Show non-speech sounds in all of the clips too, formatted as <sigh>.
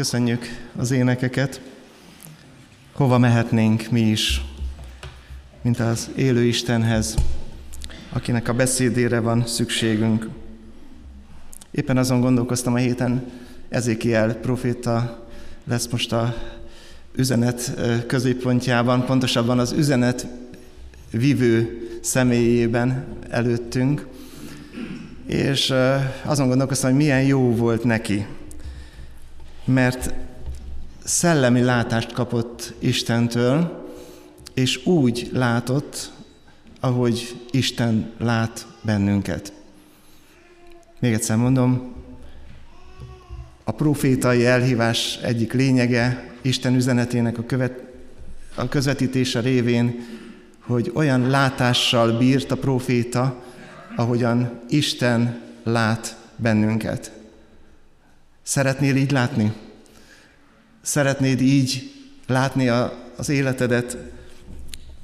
Köszönjük az énekeket. Hova mehetnénk mi is, mint az élő Istenhez, akinek a beszédére van szükségünk. Éppen azon gondolkoztam a héten, Ezékiel proféta lesz most a üzenet középpontjában, pontosabban az üzenet vívő személyében előttünk, és azon gondolkoztam, hogy milyen jó volt neki, mert szellemi látást kapott Istentől, és úgy látott, ahogy Isten lát bennünket. Még egyszer mondom, a profétai elhívás egyik lényege Isten üzenetének a, követ, a közvetítése révén, hogy olyan látással bírt a proféta, ahogyan Isten lát bennünket. Szeretnél így látni? Szeretnéd így látni a, az életedet,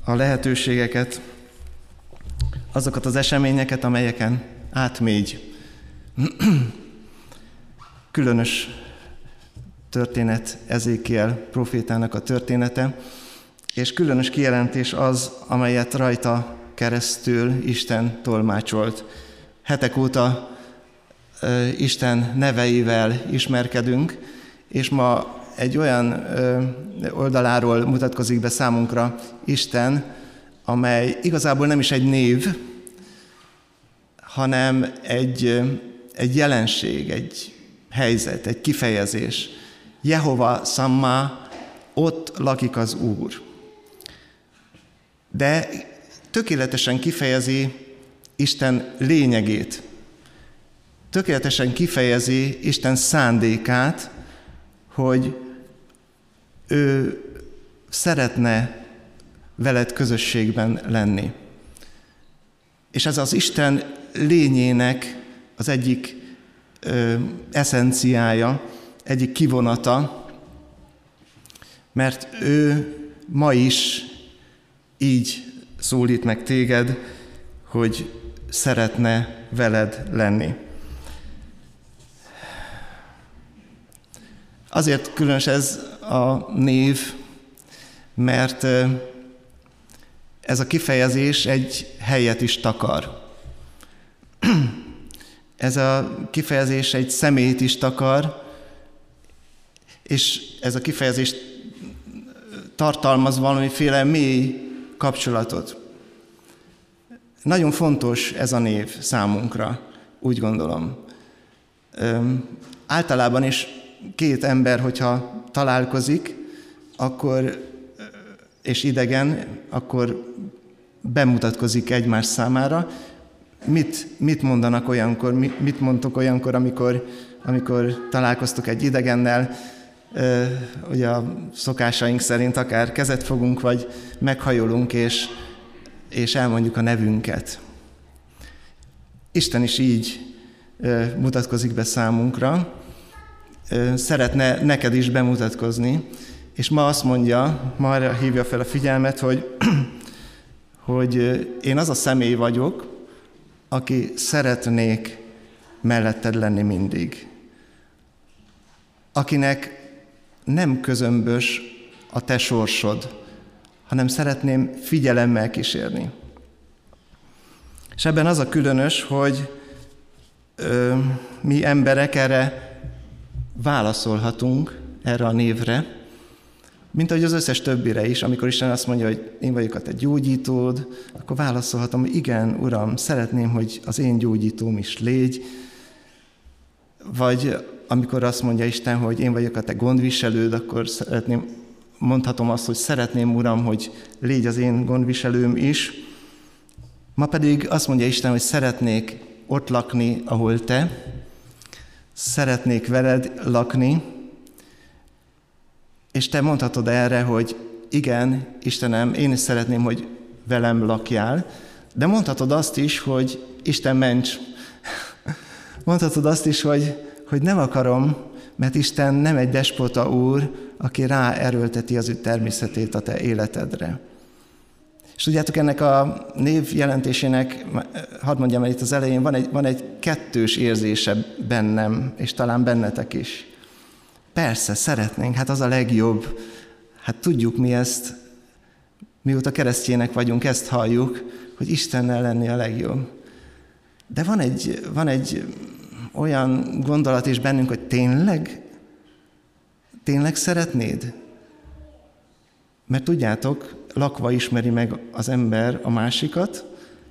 a lehetőségeket, azokat az eseményeket, amelyeken átmégy. <clears throat> Különös történet Ezékiel profétának a története, és különös kijelentés az, amelyet rajta keresztül Isten tolmácsolt. Hetek óta Isten neveivel ismerkedünk, és ma egy olyan oldaláról mutatkozik be számunkra Isten, amely igazából nem is egy név, hanem egy, egy jelenség, egy helyzet, egy kifejezés. Jehova Samma, ott lakik az Úr. De tökéletesen kifejezi Isten lényegét, tökéletesen kifejezi Isten szándékát, hogy ő szeretne veled közösségben lenni. És ez az Isten lényének az egyik ö, eszenciája, egyik kivonata, mert ő ma is így szólít meg téged, hogy szeretne veled lenni. Azért különös ez a név, mert ez a kifejezés egy helyet is takar. <clears throat> Ez a kifejezés egy szemét is takar, és ez a kifejezés tartalmaz valamiféle mély kapcsolatot. Nagyon fontos ez a név számunkra, úgy gondolom. Általában is két ember, hogyha találkozik, akkor, és idegen, akkor bemutatkozik egymás számára. Mit, mit mondanak olyankor, mit mondtok olyankor, amikor, amikor találkoztok egy idegennel, ugye a szokásaink szerint akár kezet fogunk, vagy meghajolunk, és, és elmondjuk a nevünket. Isten is így mutatkozik be számunkra, szeretne neked is bemutatkozni, és ma azt mondja, ma arra hívja fel a figyelmet, hogy, <clears throat> hogy én az a személy vagyok, aki szeretnék melletted lenni mindig. Akinek nem közömbös a te sorsod, hanem szeretném figyelemmel kísérni. És ebben az a különös, hogy ö, mi emberek erre válaszolhatunk erre a névre, mint ahogy az összes többire is, amikor Isten azt mondja, hogy én vagyok a te gyógyítód, akkor válaszolhatom, hogy igen, Uram, szeretném, hogy az én gyógyítóm is légy. Vagy amikor azt mondja Isten, hogy én vagyok a te gondviselőd, akkor szeretném, mondhatom azt, hogy szeretném, Uram, hogy légy az én gondviselőm is. Ma pedig azt mondja Isten, hogy szeretnék ott lakni, ahol te, szeretnék veled lakni, és te mondhatod erre, hogy igen, Istenem, én is szeretném, hogy velem lakjál, de mondhatod azt is, hogy Isten ments. <laughs> Mondhatod azt is, hogy, hogy nem akarom, mert Isten nem egy despota úr, aki ráerőlteti az ő természetét a te életedre. És tudjátok, ennek a név jelentésének, hadd mondjam el itt az elején, van egy, van egy kettős érzése bennem, és talán bennetek is. persze, szeretnénk, hát az a legjobb. Hát tudjuk mi ezt, mióta keresztjének vagyunk, ezt halljuk, hogy Istennel lenni a legjobb. De van egy, van egy olyan gondolat is bennünk, hogy tényleg, tényleg szeretnéd? Mert tudjátok, lakva ismeri meg az ember a másikat,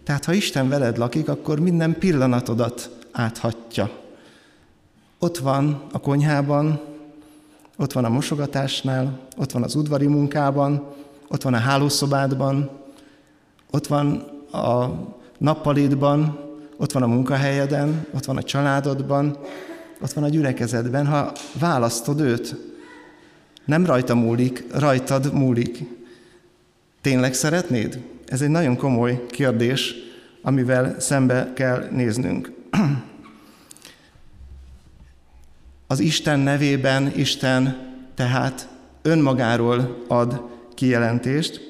tehát ha Isten veled lakik, akkor minden pillanatodat áthatja. Ott van a konyhában, ott van a mosogatásnál, ott van az udvari munkában, ott van a hálószobádban, ott van a nappalidban, ott van a munkahelyeden, ott van a családodban, ott van a gyülekezetben, ha választod őt. Nem rajta múlik, rajtad múlik. Tényleg szeretnéd? Ez egy nagyon komoly kérdés, amivel szembe kell néznünk. <clears throat> Az Isten nevében Isten tehát önmagáról ad kijelentést,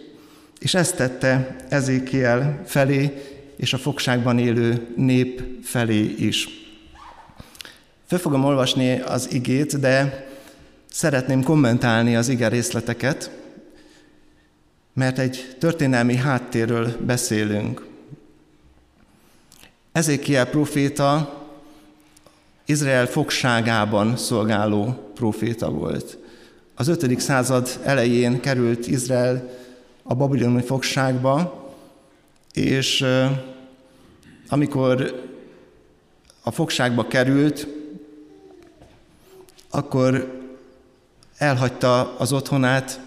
és ezt tette Ezékiel felé és a fogságban élő nép felé is. Föl fogom olvasni az igét, de szeretném kommentálni az ige részleteket, mert egy történelmi háttérről beszélünk. Ezékiel proféta Izrael fogságában szolgáló proféta volt. Az 5. század elején került Izrael a babiloni fogságba, és amikor a fogságba került, akkor elhagyta az otthonát,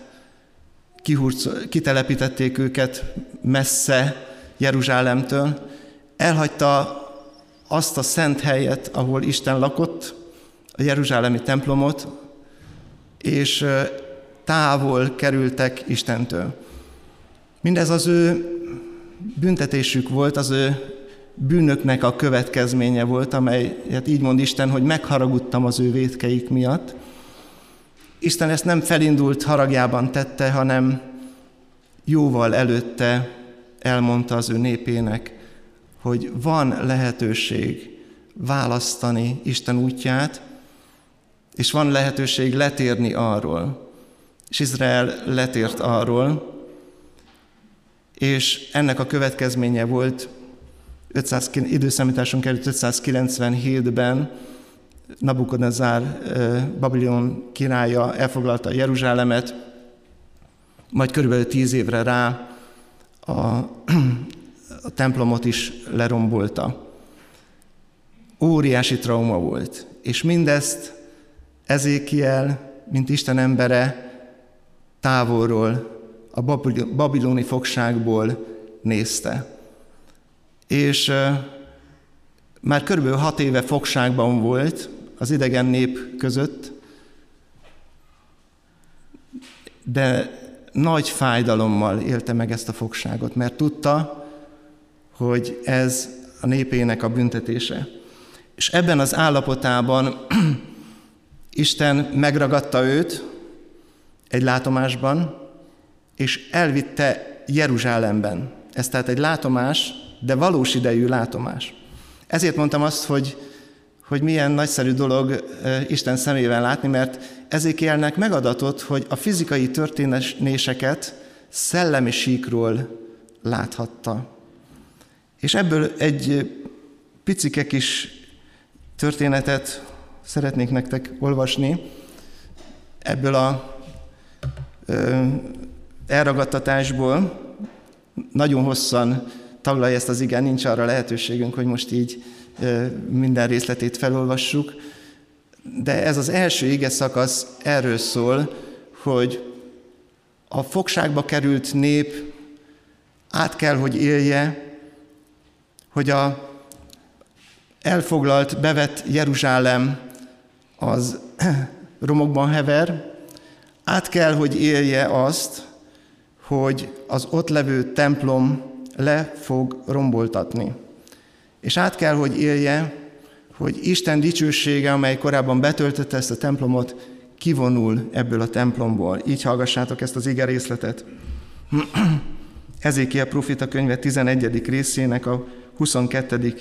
kitelepítették őket messze Jeruzsálemtől, elhagyta azt a szent helyet, ahol Isten lakott, a Jeruzsálemi templomot, és távol kerültek Istentől. Mindez az ő büntetésük volt, az ő bűnöknek a következménye volt, amelyet így mond Isten, hogy megharagudtam az ő védkeik miatt. Isten ezt nem felindult haragjában tette, hanem jóval előtte elmondta az ő népének, hogy van lehetőség választani Isten útját, és van lehetőség letérni arról. És Izrael letért arról, és ennek a következménye volt 500, időszámításunk előtt 597-ben Nabukodnezár Babilon királya elfoglalta Jeruzsálemet, majd körülbelül tíz évre rá a, <clears throat> a templomot is lerombolta. Óriási trauma volt, és mindezt Ezékiel, mint Isten embere, távolról a babiloni fogságból nézte. És már körülbelül hat éve fogságban volt az idegen nép között, de nagy fájdalommal élte meg ezt a fogságot, mert tudta, hogy ez a népének a büntetése. És ebben az állapotában <clears throat> Isten megragadta őt egy látomásban, és elvitte Jeruzsálemben. Ez tehát egy látomás, de valós idejű látomás. Ezért mondtam azt, hogy, hogy milyen nagyszerű dolog Isten szemével látni, mert Ezékielnek megadatott, hogy a fizikai történéseket szellemi síkról láthatta. És ebből egy picike kis történetet szeretnék nektek olvasni, ebből a elragadtatásból nagyon hosszan taglalja ezt az igen, nincs arra lehetőségünk, hogy most így minden részletét felolvassuk, de ez az első ige szakasz erről szól, hogy a fogságba került nép át kell, hogy élje, hogy a elfoglalt, bevett Jeruzsálem az <clears throat> romokban hever, át kell, hogy élje azt, hogy az ott levő templom le fog romboltatni. És át kell, hogy élje, hogy Isten dicsősége, amely korábban betöltötte ezt a templomot, kivonul ebből a templomból. Így hallgassátok ezt az ige részletet. <clears throat> Ezékiel profita könyve 11. részének a 22.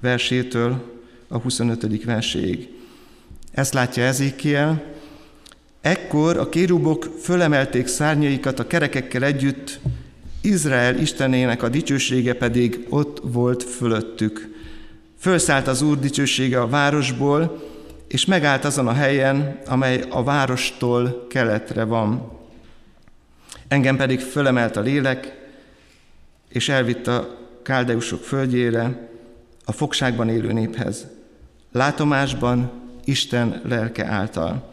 versétől a 25. verséig. Ezt látja Ezékiel. Ekkor a kérubok fölemelték szárnyaikat a kerekekkel együtt, Izrael istenének a dicsősége pedig ott volt fölöttük. Fölszállt az Úr dicsősége a városból, és megállt azon a helyen, amely a várostól keletre van. Engem pedig fölemelt a lélek, és elvitt a káldeusok földjére, a fogságban élő néphez. Látomásban Isten lelke által.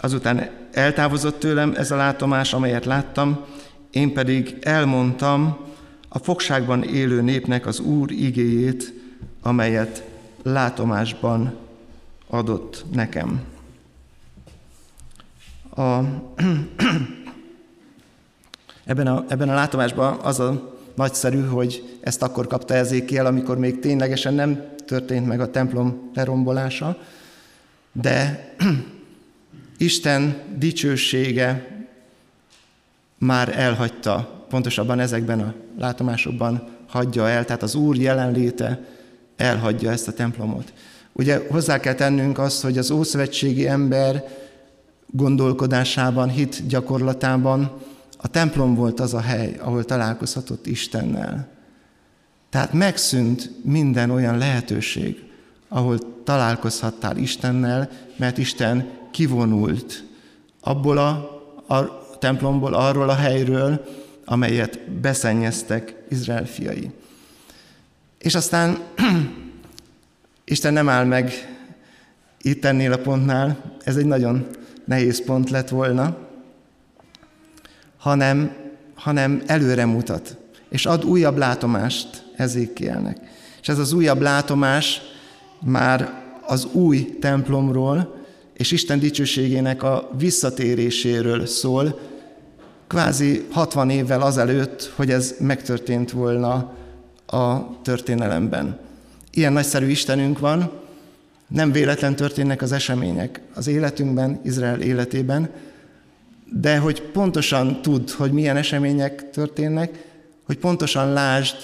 Azután eltávozott tőlem ez a látomás, amelyet láttam, én pedig elmondtam a fogságban élő népnek az Úr igéjét, amelyet látomásban adott nekem. A, <clears throat> ebben, a, ebben a látomásban az a nagyszerű, hogy ezt akkor kapta Ezékiel, amikor még ténylegesen nem történt meg a templom lerombolása, de <clears throat> Isten dicsősége már elhagyta, pontosabban ezekben a látomásokban hagyja el, tehát az Úr jelenléte elhagyja ezt a templomot. Ugye hozzá kell tennünk azt, hogy az ószövetségi ember gondolkodásában, hit gyakorlatában a templom volt az a hely, ahol találkozhatott Istennel. Tehát megszűnt minden olyan lehetőség, ahol találkozhattál Istennel, mert Isten kivonult abból a, a templomból, arról a helyről, amelyet beszennyeztek Izrael fiai. És aztán <clears throat> Isten nem áll meg itt ennél a pontnál, ez egy nagyon nehéz pont lett volna, hanem, hanem előre mutat, és ad újabb látomást Ezékielnek. És ez az újabb látomás már az új templomról és Isten dicsőségének a visszatéréséről szól, kvázi 60 évvel azelőtt, hogy ez megtörtént volna a történelemben. Ilyen nagyszerű Istenünk van, nem véletlen történnek az események az életünkben, Izrael életében, de hogy pontosan tud, hogy milyen események történnek, hogy pontosan lásd,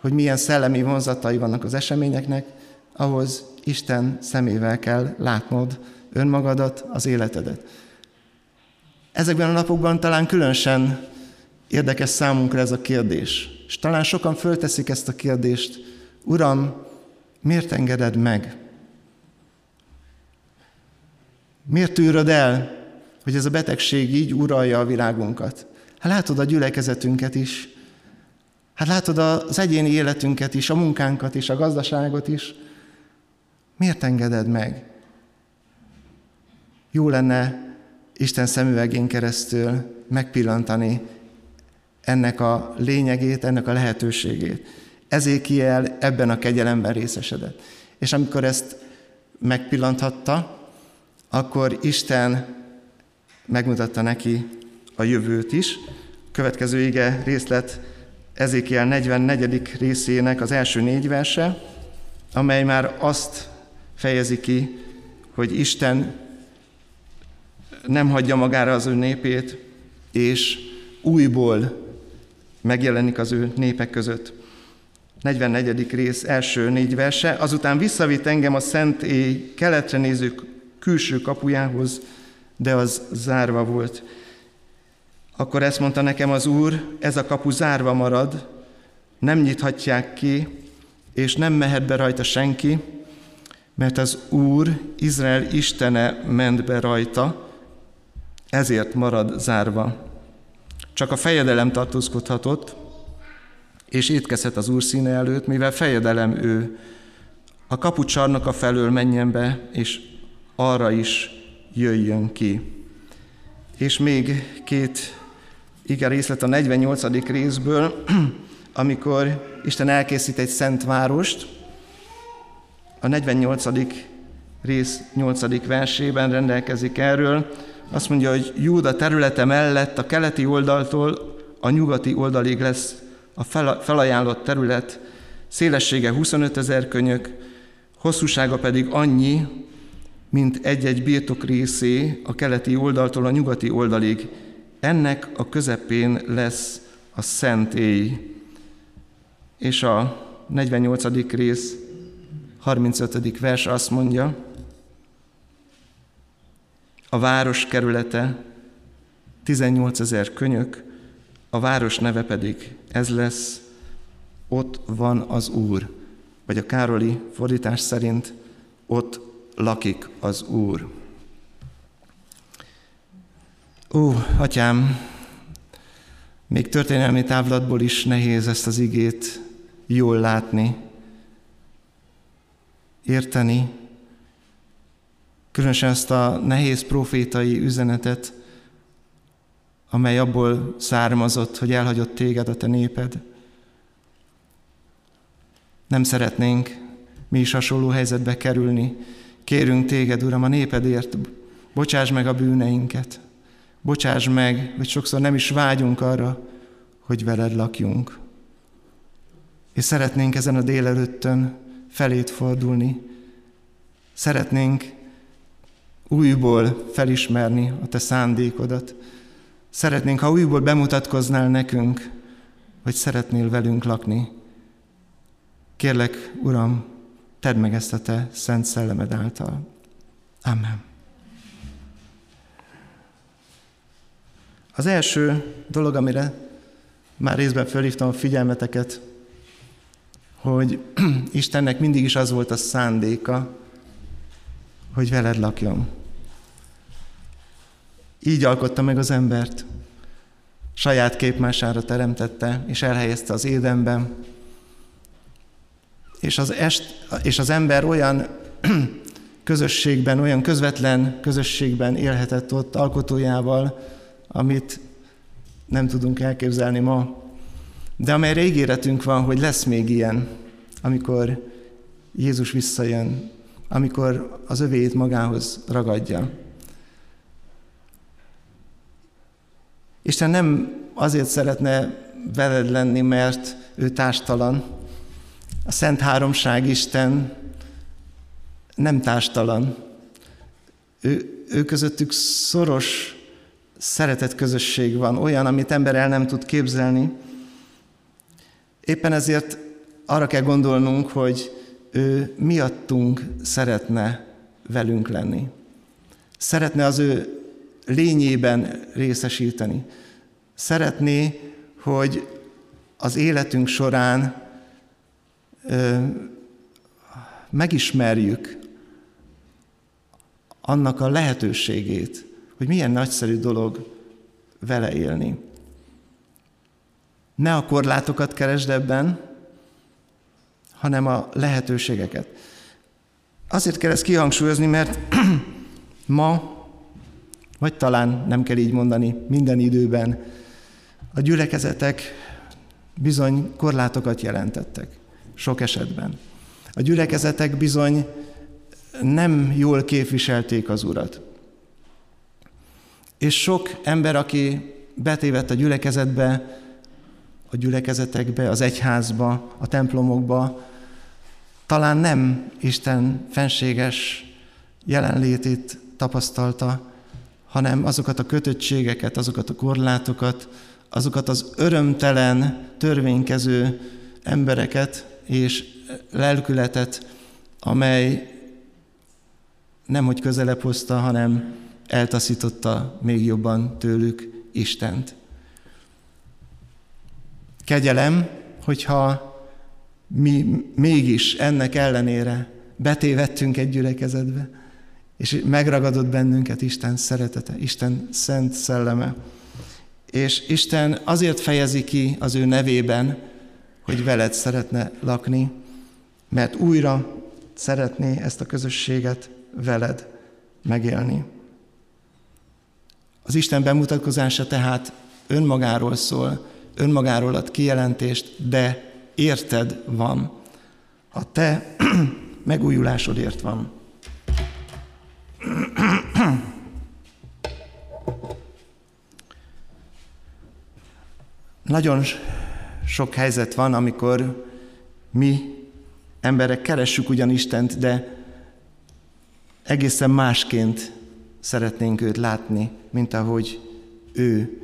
hogy milyen szellemi vonzatai vannak az eseményeknek, ahhoz Isten szemével kell látnod önmagadat, az életedet. Ezekben a napokban talán különösen érdekes számunkra ez a kérdés. És talán sokan fölteszik ezt a kérdést, Uram, miért engeded meg? Miért tűröd el, hogy ez a betegség így uralja a világunkat? Hát látod a gyülekezetünket is, hát látod az egyéni életünket is, a munkánkat is, a gazdaságot is. Miért engeded meg? Jó lenne Isten szemüvegén keresztül megpillantani ennek a lényegét, ennek a lehetőségét. Ezékiel ebben a kegyelemben részesedett. És amikor ezt megpillanthatta, akkor Isten megmutatta neki a jövőt is. Következő ige részlet Ezékiel 44. részének az első négy verse, amely már azt fejezi ki, hogy Isten nem hagyja magára az ő népét, és újból megjelenik az ő népek között. 44. rész első négy verse, azután visszavitt engem a szent éj keletre néző külső kapujához, de az zárva volt. Akkor ezt mondta nekem az Úr, ez a kapu zárva marad, nem nyithatják ki, és nem mehet be rajta senki, mert az Úr, Izrael Istene ment be rajta, ezért marad zárva. Csak a fejedelem tartózkodhatott, és étkezhet az Úr színe előtt, mivel fejedelem ő. A kapucsarnak a felől menjen be, és arra is jöjjön ki. És még két igen részlet a 48. részből, <clears throat> amikor Isten elkészít egy szent várost, a 48. rész 8. versében rendelkezik erről, azt mondja, hogy Júda területe mellett a keleti oldaltól a nyugati oldalig lesz a felajánlott terület, szélessége 25 ezer könyök, hosszúsága pedig annyi, mint egy-egy birtok részé a keleti oldaltól a nyugati oldalig. Ennek a közepén lesz a szentély. És a 48. rész 35. vers azt mondja, a város kerülete 18 ezer könyök, a város neve pedig ez lesz, ott van az Úr, vagy a Károli fordítás szerint ott lakik az Úr. Ó, atyám, még történelmi távlatból is nehéz ezt az igét jól látni, érteni, különösen ezt a nehéz profétai üzenetet, amely abból származott, hogy elhagyott téged a te néped. Nem szeretnénk mi is hasonló helyzetbe kerülni. Kérünk téged, Uram, a népedért, bocsáss meg a bűneinket. Bocsáss meg, hogy sokszor nem is vágyunk arra, hogy veled lakjunk. És szeretnénk ezen a délelőttön felét fordulni. Szeretnénk újból felismerni a te szándékodat. Szeretnénk, ha újból bemutatkoznál nekünk, hogy szeretnél velünk lakni. Kérlek, Uram, tedd meg ezt a Te szent szellemed által. Amen. Az első dolog, amire már részben fölhívtam a figyelmeteket, hogy <clears throat> Istennek mindig is az volt a szándéka, hogy veled lakjon. Így alkotta meg az embert. Saját képmására teremtette, és elhelyezte az édenben. És az, est, és az ember olyan <clears throat> közösségben, olyan közvetlen közösségben élhetett ott alkotójával, amit nem tudunk elképzelni ma, de amelyre ígéretünk van, hogy lesz még ilyen, amikor Jézus visszajön, amikor az övéit magához ragadja. Isten nem azért szeretne veled lenni, mert ő társtalan. A Szent Háromság Isten nem társtalan. Ő, ő közöttük szoros szeretet közösség van, olyan, amit ember el nem tud képzelni. Éppen ezért arra kell gondolnunk, hogy ő miattunk szeretne velünk lenni. Szeretne az ő lényében részesíteni. Szeretné, hogy az életünk során ö, megismerjük annak a lehetőségét, hogy milyen nagyszerű dolog vele élni. Ne a korlátokat keresd ebben, hanem a lehetőségeket. Azért kell ezt kihangsúlyozni, mert <clears throat> ma, vagy talán nem kell így mondani, minden időben a gyülekezetek bizony korlátokat jelentettek, sok esetben. A gyülekezetek bizony nem jól képviselték az Urat. És sok ember, aki betévett a gyülekezetbe, a gyülekezetekbe, az egyházba, a templomokba, talán nem Isten fenséges jelenlétét tapasztalta, hanem azokat a kötöttségeket, azokat a korlátokat, azokat az örömtelen, törvénykező embereket és lelkületet, amely nemhogy közelebb hozta, hanem eltaszította még jobban tőlük Istent. Kegyelem, hogyha mi mégis ennek ellenére betévettünk egy gyülekezetbe, és megragadott bennünket Isten szeretete, Isten szent szelleme. És Isten azért fejezi ki az ő nevében, hogy veled szeretne lakni, mert újra szeretné ezt a közösséget veled megélni. Az Isten bemutatkozása tehát önmagáról szól, önmagáról ad kijelentést, de érted van. A te <clears throat> megújulásodért van. <clears throat> Nagyon sok helyzet van, amikor mi emberek keressük ugyan Istent, de egészen másként szeretnénk őt látni, mint ahogy ő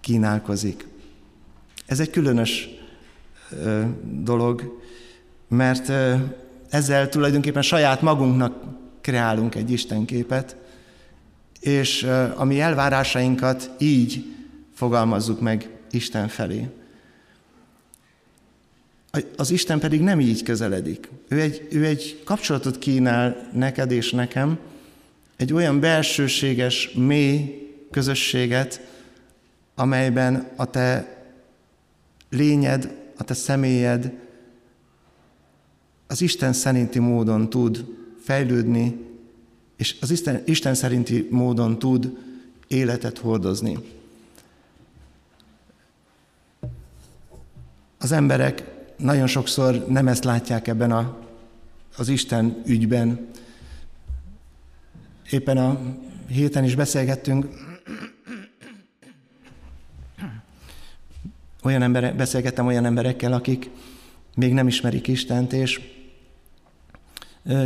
kínálkozik. Ez egy különös dolog, mert ezzel tulajdonképpen saját magunknak kreálunk egy istenképet, és a mi elvárásainkat így fogalmazzuk meg Isten felé. Az Isten pedig nem így közeledik. Ő egy, ő egy kapcsolatot kínál neked és nekem, egy olyan belsőséges, mély közösséget, amelyben a te lényed, a te személyed az Isten szerinti módon tud fejlődni, és az Isten, Isten szerinti módon tud életet hordozni. Az emberek nagyon sokszor nem ezt látják ebben a, az Isten ügyben. Éppen a héten is beszélgettünk olyan emberek, beszélgettem olyan emberekkel, akik még nem ismerik Istent, és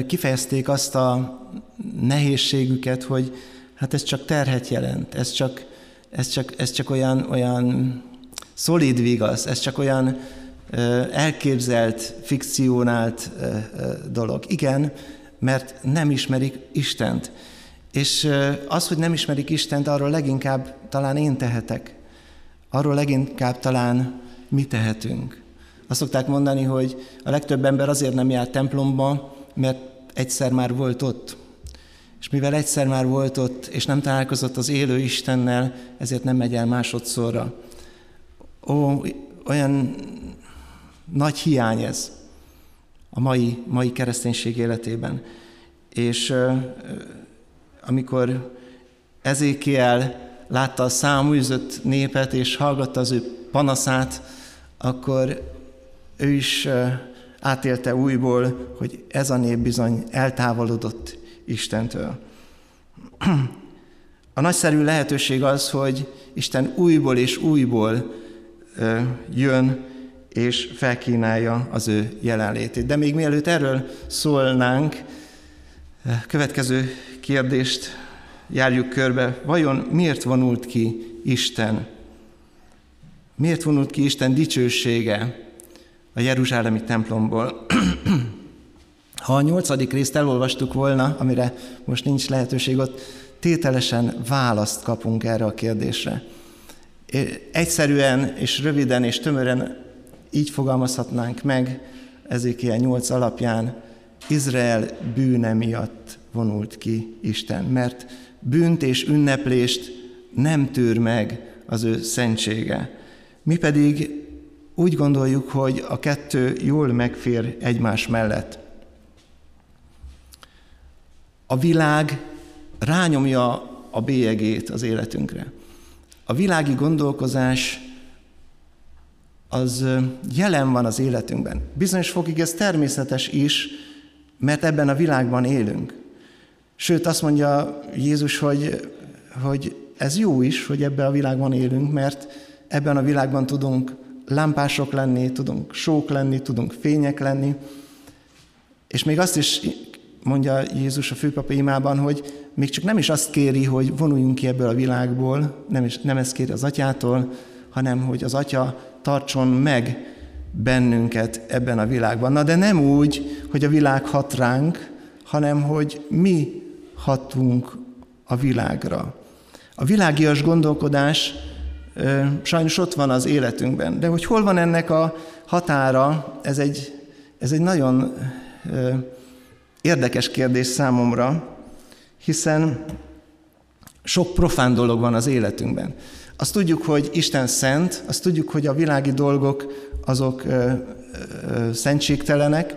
kifejezték azt a nehézségüket, hogy hát ez csak terhet jelent, ez csak, ez csak, ez csak olyan, olyan szolid vigasz, ez csak olyan elképzelt, fikcionált dolog. Igen, mert nem ismerik Istent. És az, hogy nem ismerik Istent, arról leginkább talán én tehetek. Arról leginkább talán mi tehetünk. Azt szokták mondani, hogy a legtöbb ember azért nem jár templomba, mert egyszer már volt ott. És mivel egyszer már volt ott, és nem találkozott az élő Istennel, ezért nem megy el másodszorra. Ó, olyan nagy hiány ez a mai, mai kereszténység életében. És amikor Ezékiel látta a száműzött népet, és hallgatta az ő panaszát, akkor ő is átélte újból, hogy ez a nép bizony eltávolodott Istentől. <clears throat> A nagyszerű lehetőség az, hogy Isten újból és újból jön, és felkínálja az ő jelenlétét. De még mielőtt erről szólnánk, következő kérdést járjuk körbe. Vajon miért vonult ki Isten? Miért vonult ki Isten dicsősége a Jeruzsálemi templomból? <clears throat> Ha a nyolcadik részt elolvastuk volna, amire most nincs lehetőség ott, tételesen választ kapunk erre a kérdésre. Egyszerűen és röviden és tömören így fogalmazhatnánk meg Ezékiel 8 alapján, Izrael bűne miatt vonult ki Isten, mert bűnt és ünneplést nem tűr meg az ő szentsége. Mi pedig úgy gondoljuk, hogy a kettő jól megfér egymás mellett. A világ rányomja a bélyegét az életünkre. A világi gondolkozás az jelen van az életünkben. Bizonyos fokig ez természetes is, mert ebben a világban élünk. Sőt, azt mondja Jézus, hogy, hogy ez jó is, hogy ebben a világban élünk, mert ebben a világban tudunk lámpások lenni, tudunk sók lenni, tudunk fények lenni, és még azt is mondja Jézus a főpapa imában, hogy még csak nem is azt kéri, hogy vonuljunk ki ebből a világból, nem, is, nem ezt kéri az atyától, hanem hogy az atya tartson meg bennünket ebben a világban. Na de nem úgy, hogy a világ hat ránk, hanem hogy mi hatunk a világra. A világias gondolkodás ö, sajnos ott van az életünkben, de hogy hol van ennek a határa, ez egy, ez egy nagyon ö, érdekes kérdés számomra, hiszen sok profán dolog van az életünkben. Azt tudjuk, hogy Isten szent, azt tudjuk, hogy a világi dolgok azok ö, ö, szentségtelenek,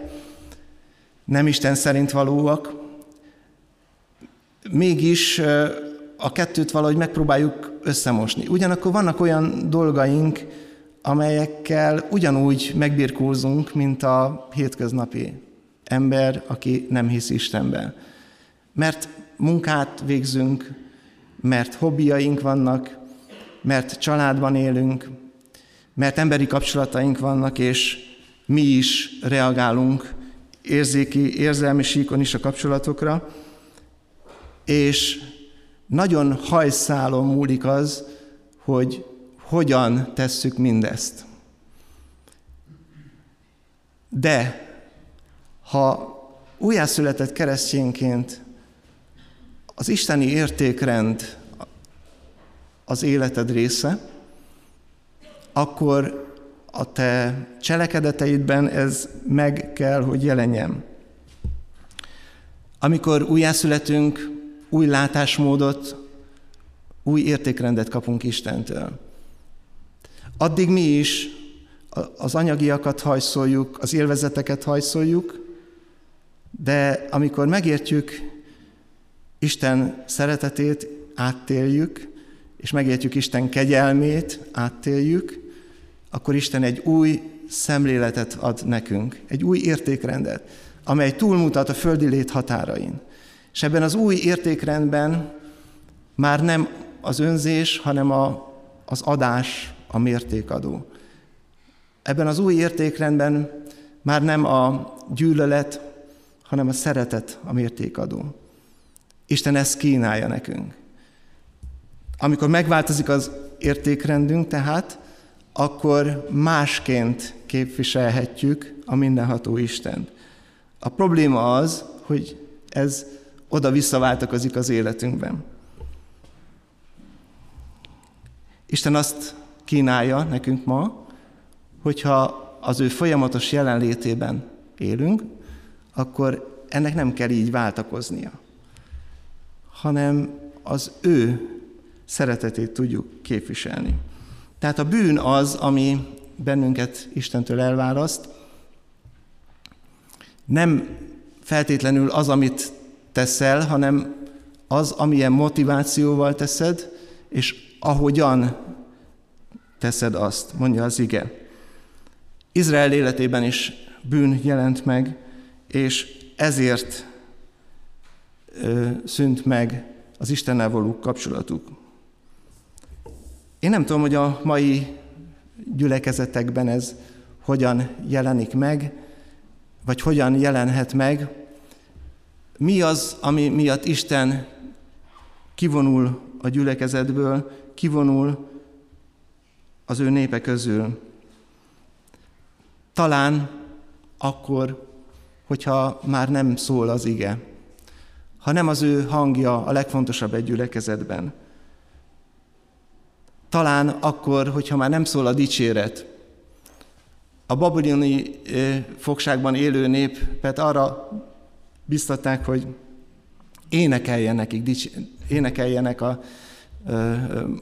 nem Isten szerint valóak, mégis a kettőt valahogy megpróbáljuk összemosni. Ugyanakkor vannak olyan dolgaink, amelyekkel ugyanúgy megbirkózunk, mint a hétköznapi ember, aki nem hisz Istenben. Mert munkát végzünk, mert hobbiaink vannak, mert családban élünk, mert emberi kapcsolataink vannak, és mi is reagálunk érzéki, érzelmi síkon is a kapcsolatokra, és nagyon hajszálon múlik az, hogy hogyan tesszük mindezt. De ha újjászületett keresztényként az isteni értékrend az életed része, akkor a te cselekedeteidben ez meg kell, hogy jelenjen. Amikor újjászületünk, új látásmódot, új értékrendet kapunk Istentől. Addig mi is az anyagiakat hajszoljuk, az élvezeteket hajszoljuk, de amikor megértjük Isten szeretetét, áttéljük, és megértjük Isten kegyelmét, áttéljük, akkor Isten egy új szemléletet ad nekünk, egy új értékrendet, amely túlmutat a földi lét határain. És ebben az új értékrendben már nem az önzés, hanem a, az adás, a mértékadó. Ebben az új értékrendben már nem a gyűlölet, hanem a szeretet a mértékadó. Isten ezt kínálja nekünk. Amikor megváltozik az értékrendünk tehát, akkor másként képviselhetjük a mindenható Istent. A probléma az, hogy ez oda-vissza váltakozik az életünkben. Isten azt kínálja nekünk ma, hogyha az ő folyamatos jelenlétében élünk, akkor ennek nem kell így váltakoznia, hanem az ő szeretetét tudjuk képviselni. Tehát a bűn az, ami bennünket Istentől elválaszt, nem feltétlenül az, amit teszel, hanem az, amilyen motivációval teszed, és ahogyan teszed azt, mondja az ige. Izrael életében is bűn jelent meg, és ezért ö, szűnt meg az Istennel való kapcsolatuk. Én nem tudom, hogy a mai gyülekezetekben ez hogyan jelenik meg, vagy hogyan jelenhet meg. Mi az, ami miatt Isten kivonul a gyülekezetből, kivonul az ő népe közül. Talán akkor, hogyha már nem szól az ige, ha nem az ő hangja a legfontosabb egy gyülekezetben. Talán akkor, hogyha már nem szól a dicséret. A babiloni fogságban élő népet arra biztatták, hogy énekeljenek, nekik, énekeljenek a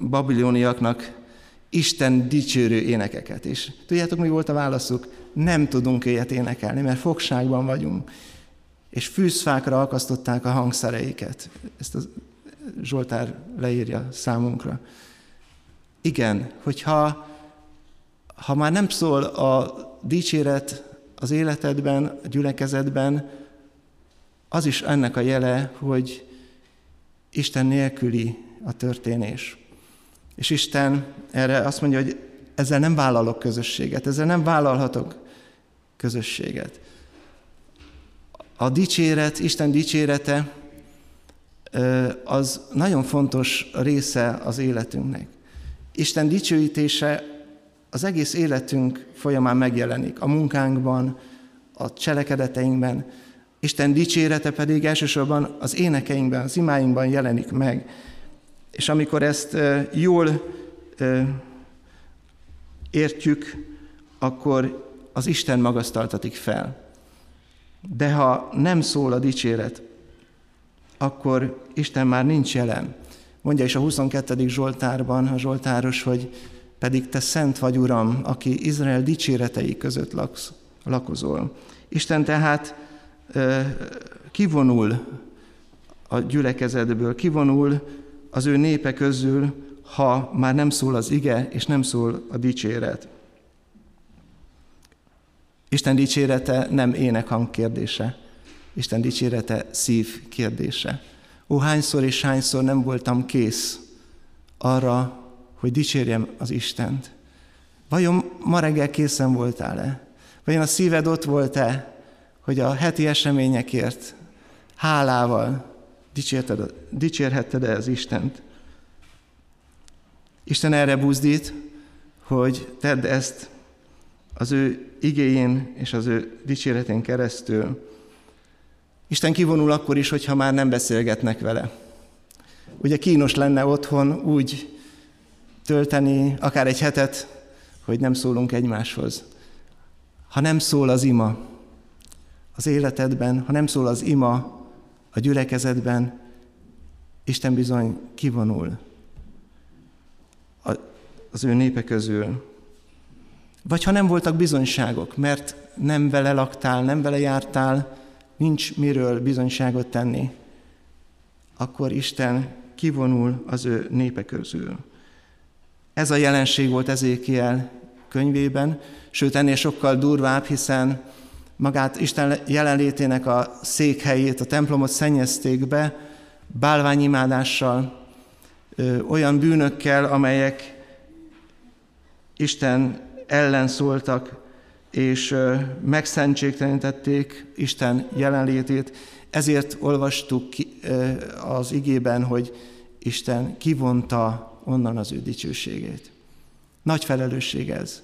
babiloniaknak Isten dicsőrő énekeket. És tudjátok, mi volt a válaszuk? Nem tudunk ilyet énekelni, mert fogságban vagyunk. És fűzfákra akasztották a hangszereiket. Ezt a Zsoltár leírja számunkra. Igen, hogyha ha már nem szól a dicséret az életedben, a gyülekezetben, az is ennek a jele, hogy Isten nélküli a történés. És Isten erre azt mondja, hogy ezzel nem vállalok közösséget, ezzel nem vállalhatok közösséget. A dicséret, Isten dicsérete, az nagyon fontos része az életünknek. Isten dicsőítése az egész életünk folyamán megjelenik, a munkánkban, a cselekedeteinkben. Isten dicsérete pedig elsősorban az énekeinkben, az imáinkban jelenik meg. És amikor ezt jól értjük, akkor az Isten magasztaltatik fel. De ha nem szól a dicséret, akkor Isten már nincs jelen. Mondja is a 22. Zsoltárban a Zsoltáros, hogy pedig te szent vagy, Uram, aki Izrael dicséretei között laksz, lakozol. Isten tehát kivonul a gyülekezetből, kivonul az ő népe közül, ha már nem szól az ige, és nem szól a dicséret. Isten dicsérete nem énekhang kérdése, Isten dicsérete szív kérdése. Ó, hányszor és hányszor nem voltam kész arra, hogy dicsérjem az Istent. Vajon ma reggel készen voltál-e? Vajon a szíved ott volt-e, hogy a heti eseményekért hálával dicsérhetted-e az Istent? Isten erre buzdít, hogy tedd ezt az ő igéjén és az ő dicséretén keresztül. Isten kivonul akkor is, hogyha már nem beszélgetnek vele. ugye kínos lenne otthon úgy tölteni akár egy hetet, hogy nem szólunk egymáshoz. Ha nem szól az ima az életedben, ha nem szól az ima a gyülekezetben, Isten bizony kivonul az ő népe közül. Vagy ha nem voltak bizonyságok, mert nem vele laktál, nem vele jártál, nincs miről bizonyságot tenni, akkor Isten kivonul az ő népe közül. Ez a jelenség volt Ezékiel könyvében, sőt ennél sokkal durvább, hiszen magát Isten jelenlétének a székhelyét, a templomot szennyezték be bálványimádással, olyan bűnökkel, amelyek Isten ellen szóltak, és megszentségtelenítették Isten jelenlétét. Ezért olvastuk az igében, hogy Isten kivonta onnan az ő dicsőségét. Nagy felelősség ez.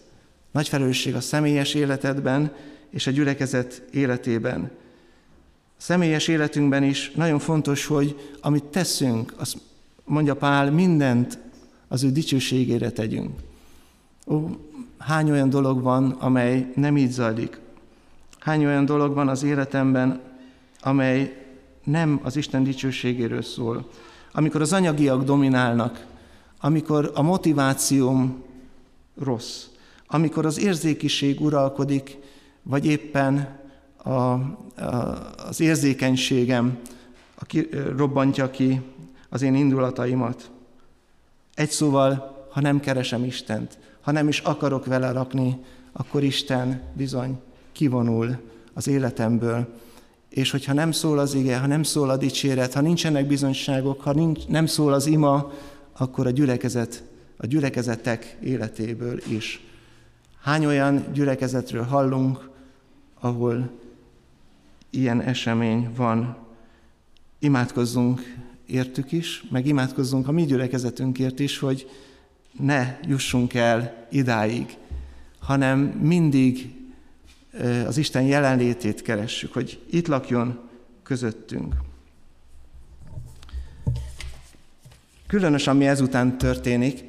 Nagy felelősség a személyes életedben és a gyülekezet életében. Személyes életünkben is nagyon fontos, hogy amit teszünk, azt mondja Pál, mindent az ő dicsőségére tegyünk. Ó, hány olyan dolog van, amely nem így zajlik? Hány olyan dolog van az életemben, amely nem az Isten dicsőségéről szól? Amikor az anyagiak dominálnak, amikor a motivációm rossz, amikor az érzékiség uralkodik, vagy éppen a, a, az érzékenységem aki robbantja ki az én indulataimat. Egy szóval, ha nem keresem Istent, ha nem is akarok vele rakni, akkor Isten bizony kivonul az életemből. És hogyha nem szól az ige, ha nem szól a dicséret, ha nincsenek bizonyságok, ha nincs, nem szól az ima, akkor a gyülekezet, a gyülekezetek életéből is. Hány olyan gyülekezetről hallunk, ahol ilyen esemény van. Imádkozzunk értük is, meg imádkozzunk a mi gyülekezetünkért is, hogy ne jussunk el idáig, hanem mindig az Isten jelenlétét keressük, hogy itt lakjon közöttünk. Különös, ami ezután történik,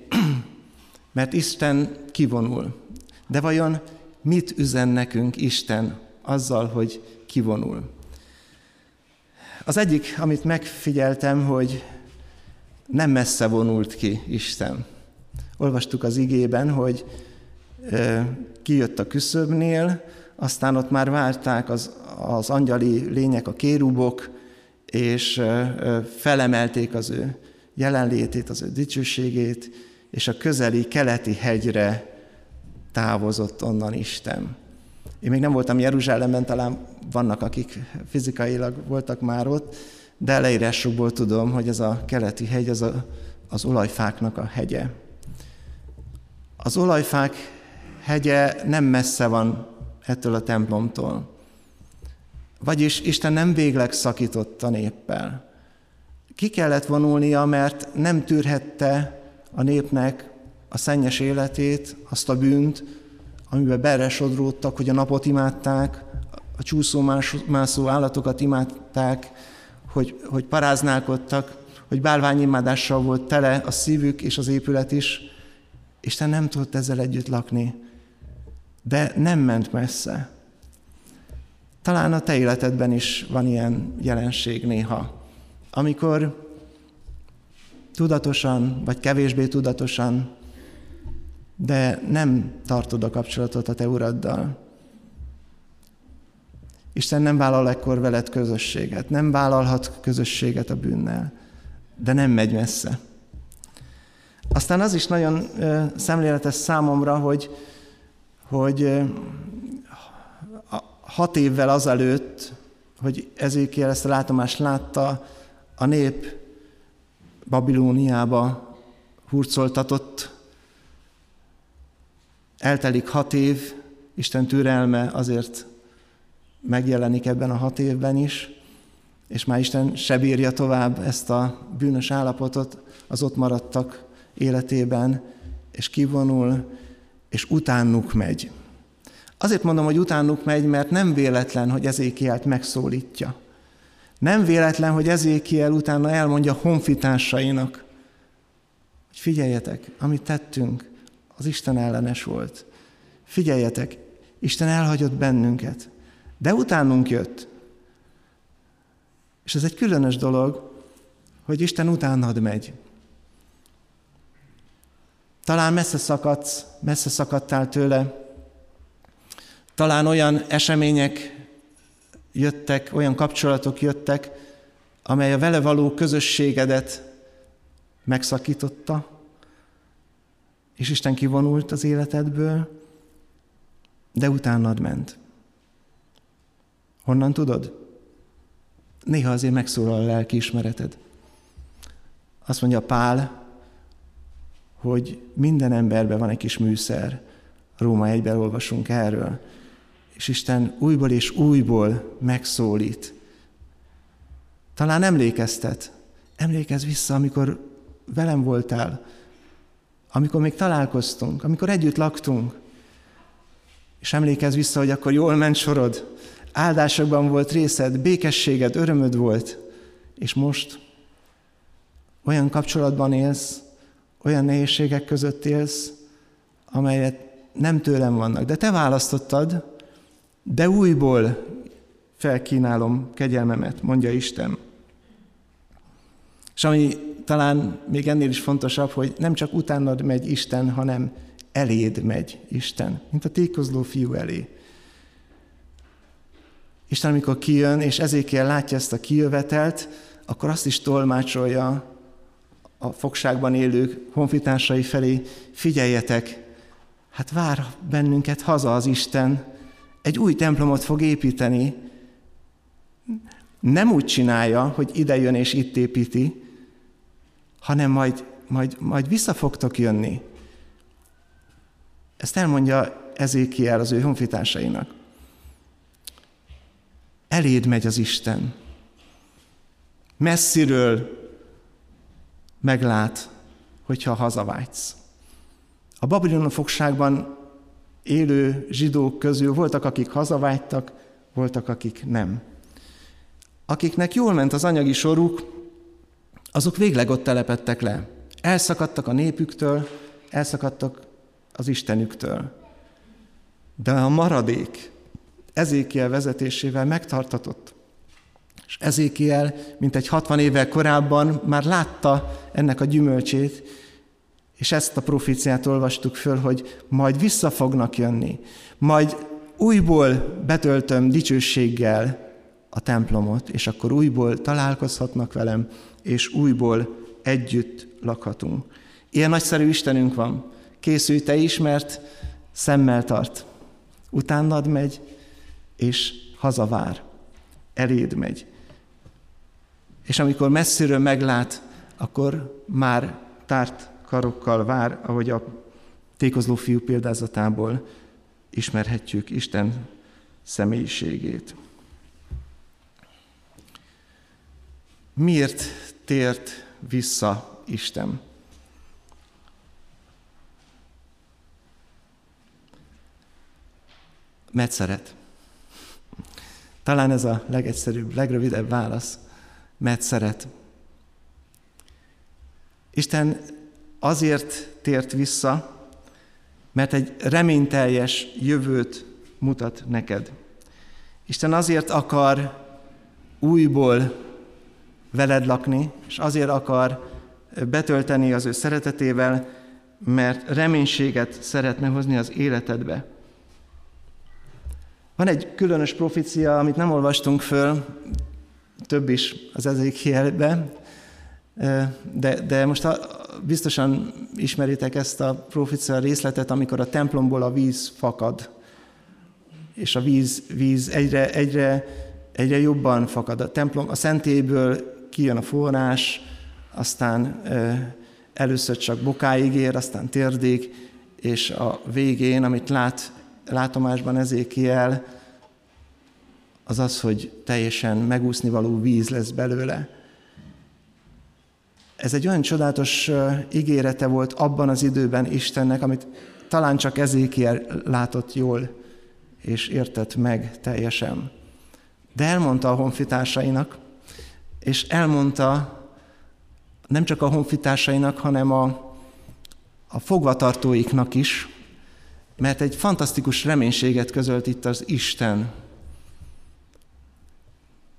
<clears throat> mert Isten kivonul. De vajon mit üzen nekünk Isten azzal, hogy kivonul? Az egyik, amit megfigyeltem, hogy nem messze vonult ki Isten. Olvastuk az igében, hogy kijött a küszöbnél, aztán ott már várták az, az angyali lények, a kérubok, és felemelték az ő jelenlétét, az ő dicsőségét, és a közeli keleti hegyre távozott onnan Isten. Én még nem voltam Jeruzsálemben, talán vannak, akik fizikailag voltak már ott, de leírásokból tudom, hogy ez a keleti hegy az a, az olajfáknak a hegye. Az olajfák hegye nem messze van ettől a templomtól. Vagyis Isten nem végleg szakított a néppel. Ki kellett vonulnia, mert nem tűrhette a népnek a szennyes életét, azt a bűnt, amiben beresodródtak, hogy a napot imádták, a csúszómászó állatokat imádták, hogy, hogy paráználkodtak, hogy bálványimádással volt tele a szívük és az épület is. Isten nem tudott ezzel együtt lakni, de nem ment messze. Talán a te életedben is van ilyen jelenség néha, amikor tudatosan, vagy kevésbé tudatosan, de nem tartod a kapcsolatot a te uraddal. Isten nem vállal ekkor veled közösséget, nem vállalhat közösséget a bűnnel, de nem megy messze. Aztán az is nagyon szemléletes számomra, hogy, hogy hat évvel azelőtt, hogy Ezékiel ezt a látomást látta, a nép Babilóniába hurcoltatott, eltelik hat év, Isten türelme azért megjelenik ebben a hat évben is, és már Isten se bírja tovább ezt a bűnös állapotot az ott maradtak életében, és kivonul, és utánuk megy. Azért mondom, hogy utánuk megy, mert nem véletlen, hogy Ezékielt megszólítja. Nem véletlen, hogy Ezékiel utána elmondja honfitársainak, hogy figyeljetek, amit tettünk, az Isten ellenes volt. Figyeljetek, Isten elhagyott bennünket, de utánunk jött. És ez egy különös dolog, hogy Isten utánad megy. Talán messze szakadsz, messze szakadtál tőle, talán olyan események jöttek, olyan kapcsolatok jöttek, amely a vele való közösségedet megszakította, és Isten kivonult az életedből, de utánad ment. Honnan tudod? Néha azért megszólal a lelkiismereted. Azt mondja Pál, hogy minden emberben van egy kis műszer. Róma egyben olvasunk erről. És Isten újból és újból megszólít. Talán emlékeztet. Emlékezz vissza, amikor velem voltál, amikor még találkoztunk, amikor együtt laktunk, és emlékezz vissza, hogy akkor jól ment sorod, áldásokban volt részed, békességed, örömöd volt, és most olyan kapcsolatban élsz, olyan nehézségek között élsz, amelyet nem tőlem vannak, de te választottad, de újból felkínálom kegyelmemet, mondja Isten. És ami talán még ennél is fontosabb, hogy nem csak utánad megy Isten, hanem eléd megy Isten, mint a tékozló fiú elé. Isten, amikor kijön, és ezékkel látja ezt a kijövetelt, akkor azt is tolmácsolja a fogságban élők honfitársai felé, figyeljetek, hát vár bennünket haza az Isten, egy új templomot fog építeni. Nem úgy csinálja, hogy ide jön és itt építi, hanem majd, majd, majd vissza fogtok jönni. Ezt elmondja Ezékiel az ő honfitársainak. Eléd megy az Isten. Messziről meglát, hogyha hazavágysz. A Babilon fogságban élő zsidók közül voltak, akik hazavágytak, voltak, akik nem. Akiknek jól ment az anyagi soruk, azok végleg ott telepettek le. Elszakadtak a népüktől, elszakadtak az Istenüktől. De a maradék Ezékiel vezetésével megtartatott. És Ezékiel, mint egy 60 évvel korábban már látta ennek a gyümölcsét, és ezt a proféciát olvastuk föl, hogy majd vissza fognak jönni, majd újból betöltöm dicsőséggel a templomot, és akkor újból találkozhatnak velem, és újból együtt lakhatunk. Ilyen nagyszerű Istenünk van. Készülj te is, mert szemmel tart. Utánad megy, és hazavár. Eléd megy. És amikor messziről meglát, akkor már tárt karokkal vár, ahogy a tékozló fiú példázatából ismerhetjük Isten személyiségét. Miért tért vissza Isten? Mert szeret. Talán ez a legegyszerűbb, legrövidebb válasz. Mert szeret. Isten azért tért vissza, mert egy reményteljes jövőt mutat neked. Isten azért akar újból veled lakni, és azért akar betölteni az ő szeretetével, mert reménységet szeretne hozni az életedbe. Van egy különös profícia, amit nem olvastunk föl, több is az Ezékielbe, de, de most a, biztosan ismeritek ezt a profécia részletet, amikor a templomból a víz fakad, és a víz, víz egyre, egyre, egyre jobban fakad. A templom, a szentélyből kijön a forrás, aztán először csak bokáig ér, aztán térdig, és a végén, amit lát látomásban Ezékiel, az az, hogy teljesen megúszni való víz lesz belőle. Ez egy olyan csodálatos ígérete volt abban az időben Istennek, amit talán csak Ezékiel látott jól, és értett meg teljesen. De elmondta a honfitársainak, és elmondta nem csak a honfitársainak, hanem a, a fogvatartóiknak is, mert egy fantasztikus reménységet közölt itt az Isten.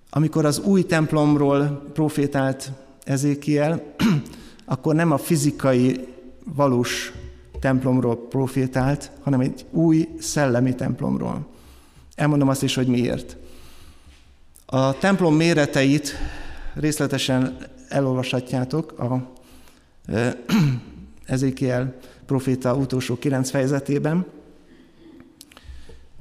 Amikor az új templomról profétált Ezékiel, <clears throat> akkor nem a fizikai, valós templomról profétált, hanem egy új szellemi templomról. Elmondom azt is, hogy miért. A templom méreteit részletesen elolvashatjátok a <clears throat> Ezékiel proféta utolsó kilenc fejezetében.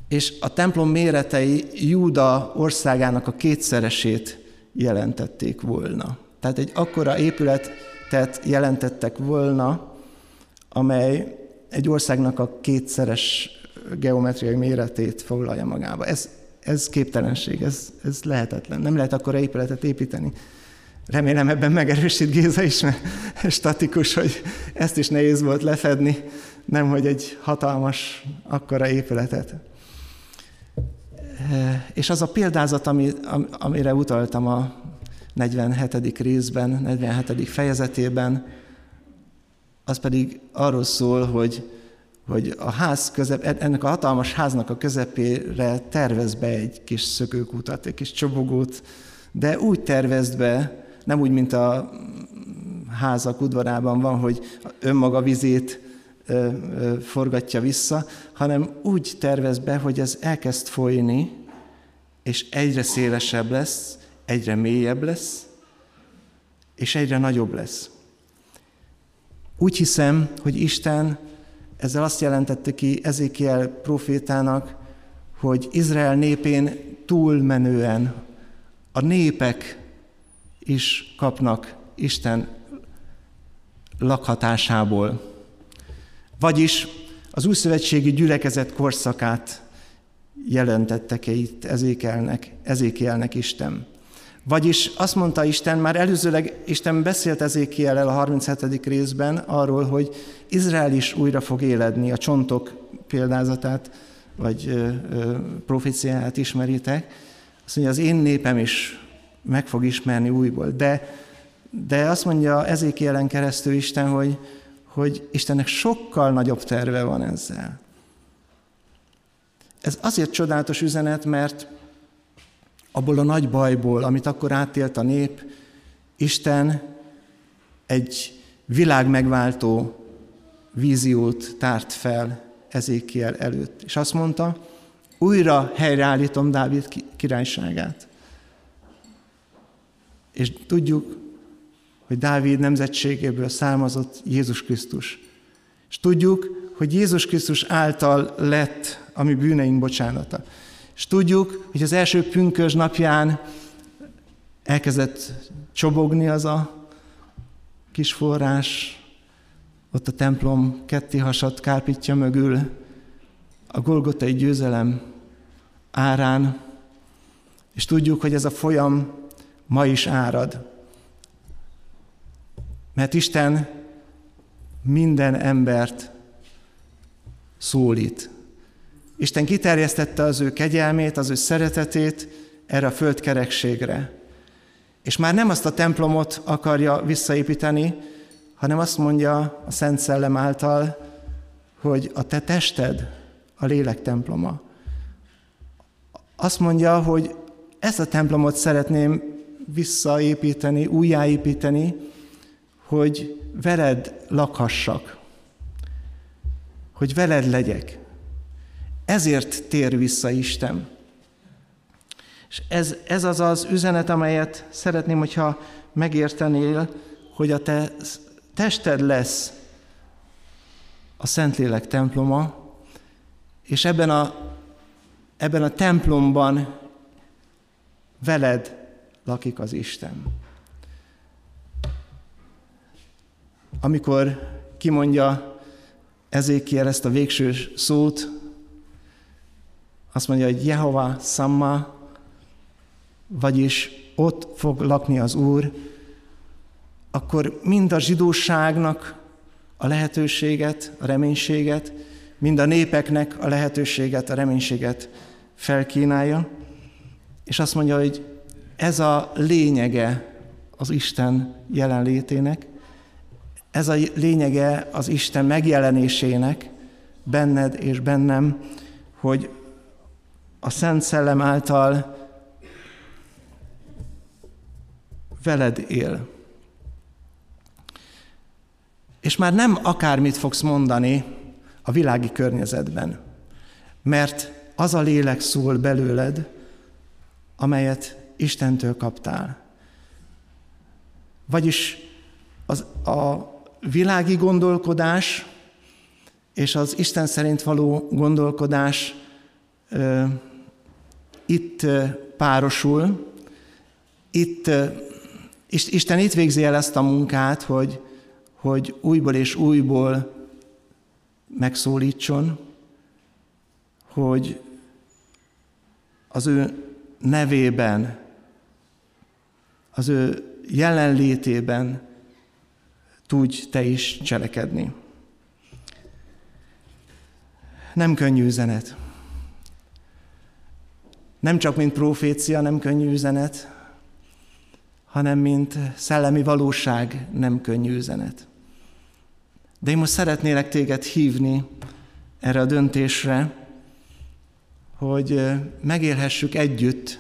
És a templom méretei Júda országának a kétszeresét jelentették volna. Tehát egy akkora épületet jelentettek volna, amely egy országnak a kétszeres geometriai méretét foglalja magába. Ez, ez képtelenség, ez, ez lehetetlen. Nem lehet akkora épületet építeni. Remélem ebben megerősít Géza is, mert statikus, hogy ezt is nehéz volt lefedni, nem hogy egy hatalmas, akkora épületet. És az a példázat, ami, amire utaltam a 47. részben, 47. fejezetében, az pedig arról szól, hogy, hogy a ház közep, ennek a hatalmas háznak a közepére tervez be egy kis szökőkutat, egy kis csobogót, de úgy tervezd be, nem úgy, mint a házak udvarában van, hogy önmaga vizét forgatja vissza, hanem úgy tervez be, hogy ez elkezd folyni, és egyre szélesebb lesz, egyre mélyebb lesz, és egyre nagyobb lesz. Úgy hiszem, hogy Isten ezzel azt jelentette ki Ezékiel profétának, hogy Izrael népén túlmenően a népek is kapnak Isten lakhatásából. Vagyis az újszövetségi gyülekezet korszakát jelentette itt Ezékelnek, Ezékielnek Isten. Vagyis azt mondta Isten, már előzőleg Isten beszélt Ezékiel a 37. részben arról, hogy Izrael is újra fog éledni, a csontok példázatát, vagy ö, ö, proféciáját ismeritek. Azt mondja, az én népem is meg fog ismerni újból. De, de azt mondja Ezékielen keresztül Isten, hogy, hogy Istennek sokkal nagyobb terve van ezzel. Ez azért csodálatos üzenet, mert abból a nagy bajból, amit akkor átélt a nép, Isten egy világ megváltó víziót tárt fel Ezékiel előtt. És azt mondta, újra helyreállítom Dávid királyságát. És tudjuk, hogy Dávid nemzetségéből származott Jézus Krisztus. És tudjuk, hogy Jézus Krisztus által lett a mi bűneink bocsánata. És tudjuk, hogy az első pünkös napján elkezdett csobogni az a kis forrás, ott a templom ketté hasadt kárpitja mögül, a Golgotai győzelem árán, és tudjuk, hogy ez a folyam ma is árad. Mert Isten minden embert szólít. Isten kiterjesztette az ő kegyelmét, az ő szeretetét erre a földkerekségre. És már nem azt a templomot akarja visszaépíteni, hanem azt mondja a Szent Szellem által, hogy a te tested a lélek temploma. Azt mondja, hogy ezt a templomot szeretném visszaépíteni, újjáépíteni, hogy veled lakhassak, hogy veled legyek. Ezért tér vissza Isten. És ez, ez az az üzenet, amelyet szeretném, hogyha megértenél, hogy a te tested lesz a Szentlélek temploma, és ebben a, ebben a templomban veled lakik az Isten. Amikor kimondja Ezékiel ezt a végső szót, azt mondja, hogy Jehova Samma, vagyis ott fog lakni az Úr, akkor mind a zsidóságnak a lehetőséget, a reménységet, mind a népeknek a lehetőséget, a reménységet felkínálja, és azt mondja, hogy ez a lényege az Isten jelenlétének, ez a lényege az Isten megjelenésének benned és bennem, hogy a Szent Szellem által veled él. És már nem akármit fogsz mondani a világi környezetben, mert az a lélek szól belőled, amelyet Istentől kaptál. Vagyis az, a világi gondolkodás és az Isten szerint való gondolkodás itt párosul, itt, Isten itt végzi el ezt a munkát, hogy, hogy újból és újból megszólítson, hogy az ő nevében, az ő jelenlétében tudj te is cselekedni. Nem könnyű üzenet. Nem csak mint profécia nem könnyű üzenet, hanem mint szellemi valóság nem könnyű üzenet. De én most szeretnélek téged hívni erre a döntésre, hogy megélhessük együtt,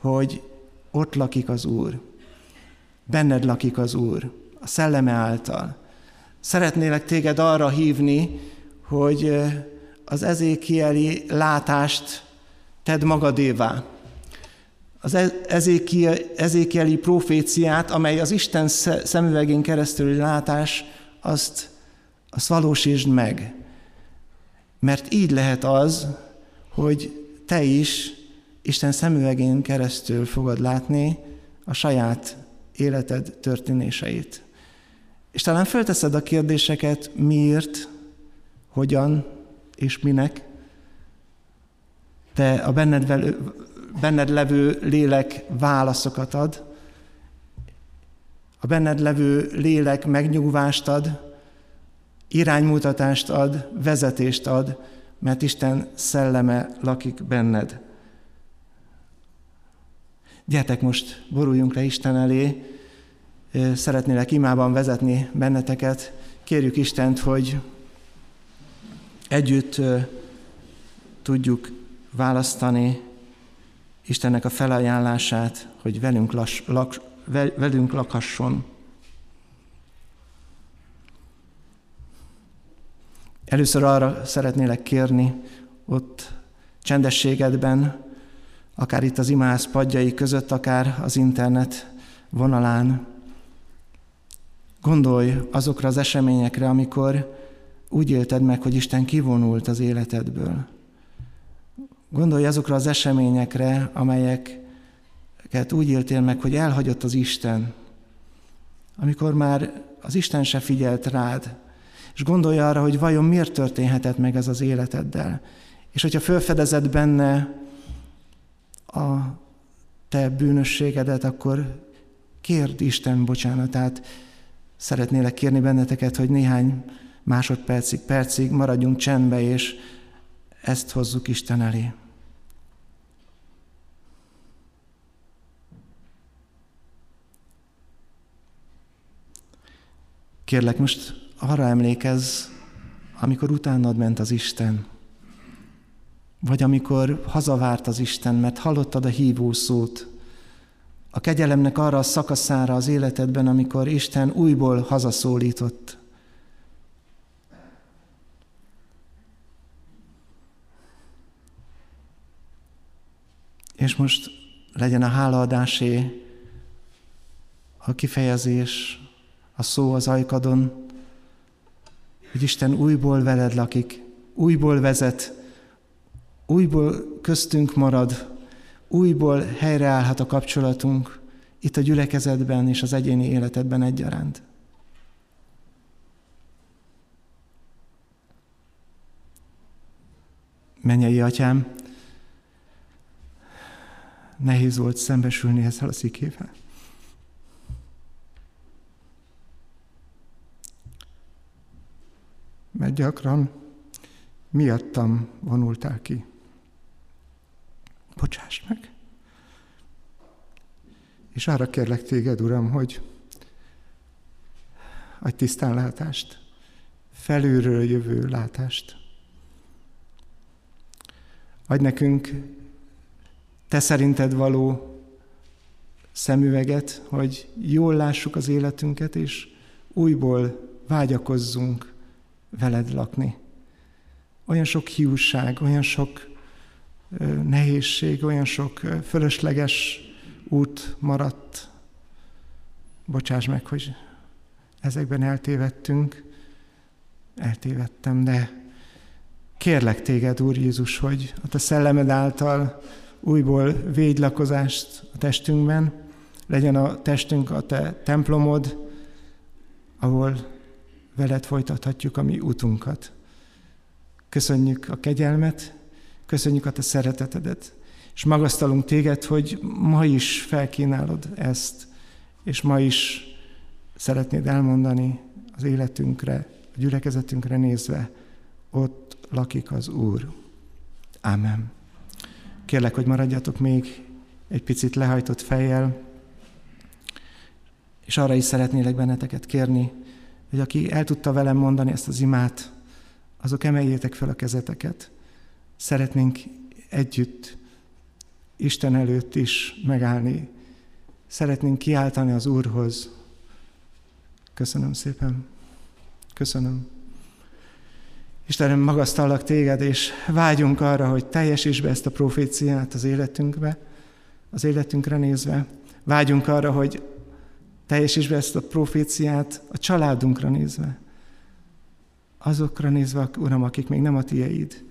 hogy ott lakik az Úr. Benned lakik az Úr, a szelleme által. Szeretnélek téged arra hívni, hogy az ezékieli látást tedd magadévá. Az e- ezékieli proféciát, amely az Isten szemüvegén keresztüli látás, azt, azt valósítsd meg. Mert így lehet az, hogy te is Isten szemüvegén keresztül fogod látni a saját életed történéseit. És talán fölteszed a kérdéseket, miért, hogyan és minek, de a benned, velő, benned levő lélek válaszokat ad, a benned levő lélek megnyugvást ad, iránymutatást ad, vezetést ad, mert Isten szelleme lakik benned. Gyertek most, boruljunk le Isten elé, szeretnélek imában vezetni benneteket. Kérjük Istent, hogy együtt tudjuk választani Istennek a felajánlását, hogy velünk, lass, lak, velünk lakhasson. Először arra szeretnélek kérni, ott csendességedben, akár itt az imász padjai között, akár az internet vonalán, gondolj azokra az eseményekre, amikor úgy élted meg, hogy Isten kivonult az életedből. Gondolj azokra az eseményekre, amelyeket úgy éltél meg, hogy elhagyott az Isten, amikor már az Isten se figyelt rád, és gondolj arra, hogy vajon miért történhetett meg ez az életeddel. És hogyha felfedezed benne a te bűnösségedet, akkor kérd Isten bocsánatát. Szeretnélek kérni benneteket, hogy néhány másodpercig, percig maradjunk csendbe, és ezt hozzuk Isten elé. Kérlek, most arra emlékezz, amikor utánad ment az Isten, vagy amikor hazavárt az Isten, mert hallottad a hívó szót, a kegyelemnek arra a szakaszára az életedben, amikor Isten újból hazaszólított. És most legyen a hálaadásé a kifejezés, a szó az ajkadon, hogy Isten újból veled lakik, újból vezet, újból köztünk marad, újból helyreállhat a kapcsolatunk itt a gyülekezetben és az egyéni életedben egyaránt. Mennyei atyám, nehéz volt szembesülni ezzel a szikével. mert gyakran miattam vonultál ki. Bocsáss meg! És arra kérlek téged, Uram, hogy adj tisztánlátást, felülről jövő látást. Adj nekünk te szerinted való szemüveget, hogy jól lássuk az életünket, és újból vágyakozzunk veled lakni. Olyan sok hiúság, olyan sok nehézség, olyan sok fölösleges út maradt. Bocsáss meg, hogy ezekben eltévedtünk, eltévedtem, de kérlek téged, Úr Jézus, hogy a te szellemed által újból védj lakozást a testünkben, legyen a testünk a te templomod, ahol veled folytathatjuk a mi útunkat. Köszönjük a kegyelmet, köszönjük a te szeretetedet, és magasztalunk téged, hogy ma is felkínálod ezt, és ma is szeretnéd elmondani az életünkre, a gyülekezetünkre nézve, ott lakik az Úr. Ámen. Kérlek, hogy maradjatok még egy picit lehajtott fejjel, és arra is szeretnélek benneteket kérni, hogy aki el tudta velem mondani ezt az imát, azok emeljétek fel a kezeteket. Szeretnénk együtt Isten előtt is megállni. Szeretnénk kiáltani az Úrhoz. Köszönöm szépen. Köszönöm. Istenem, magasztallak téged, és vágyunk arra, hogy teljesíts be ezt a proféciát az életünkbe, az életünkre nézve. Vágyunk arra, hogy teljesíts be ezt a proféciát a családunkra nézve. Azokra nézve, Uram, akik még nem a tieid.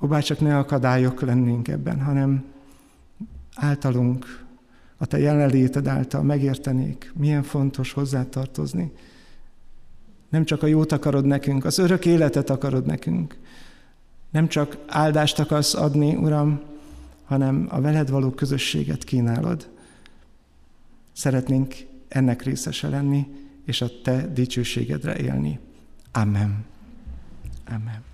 Ó, csak ne akadályok lennénk ebben, hanem általunk, a Te jelenléted által megértenék, milyen fontos hozzátartozni, nem csak a jót akarod nekünk, az örök életet akarod nekünk. Nem csak áldást akarsz adni, Uram, hanem a veled való közösséget kínálod. Szeretnénk ennek részese lenni, és a Te dicsőségedre élni. Amen. Amen.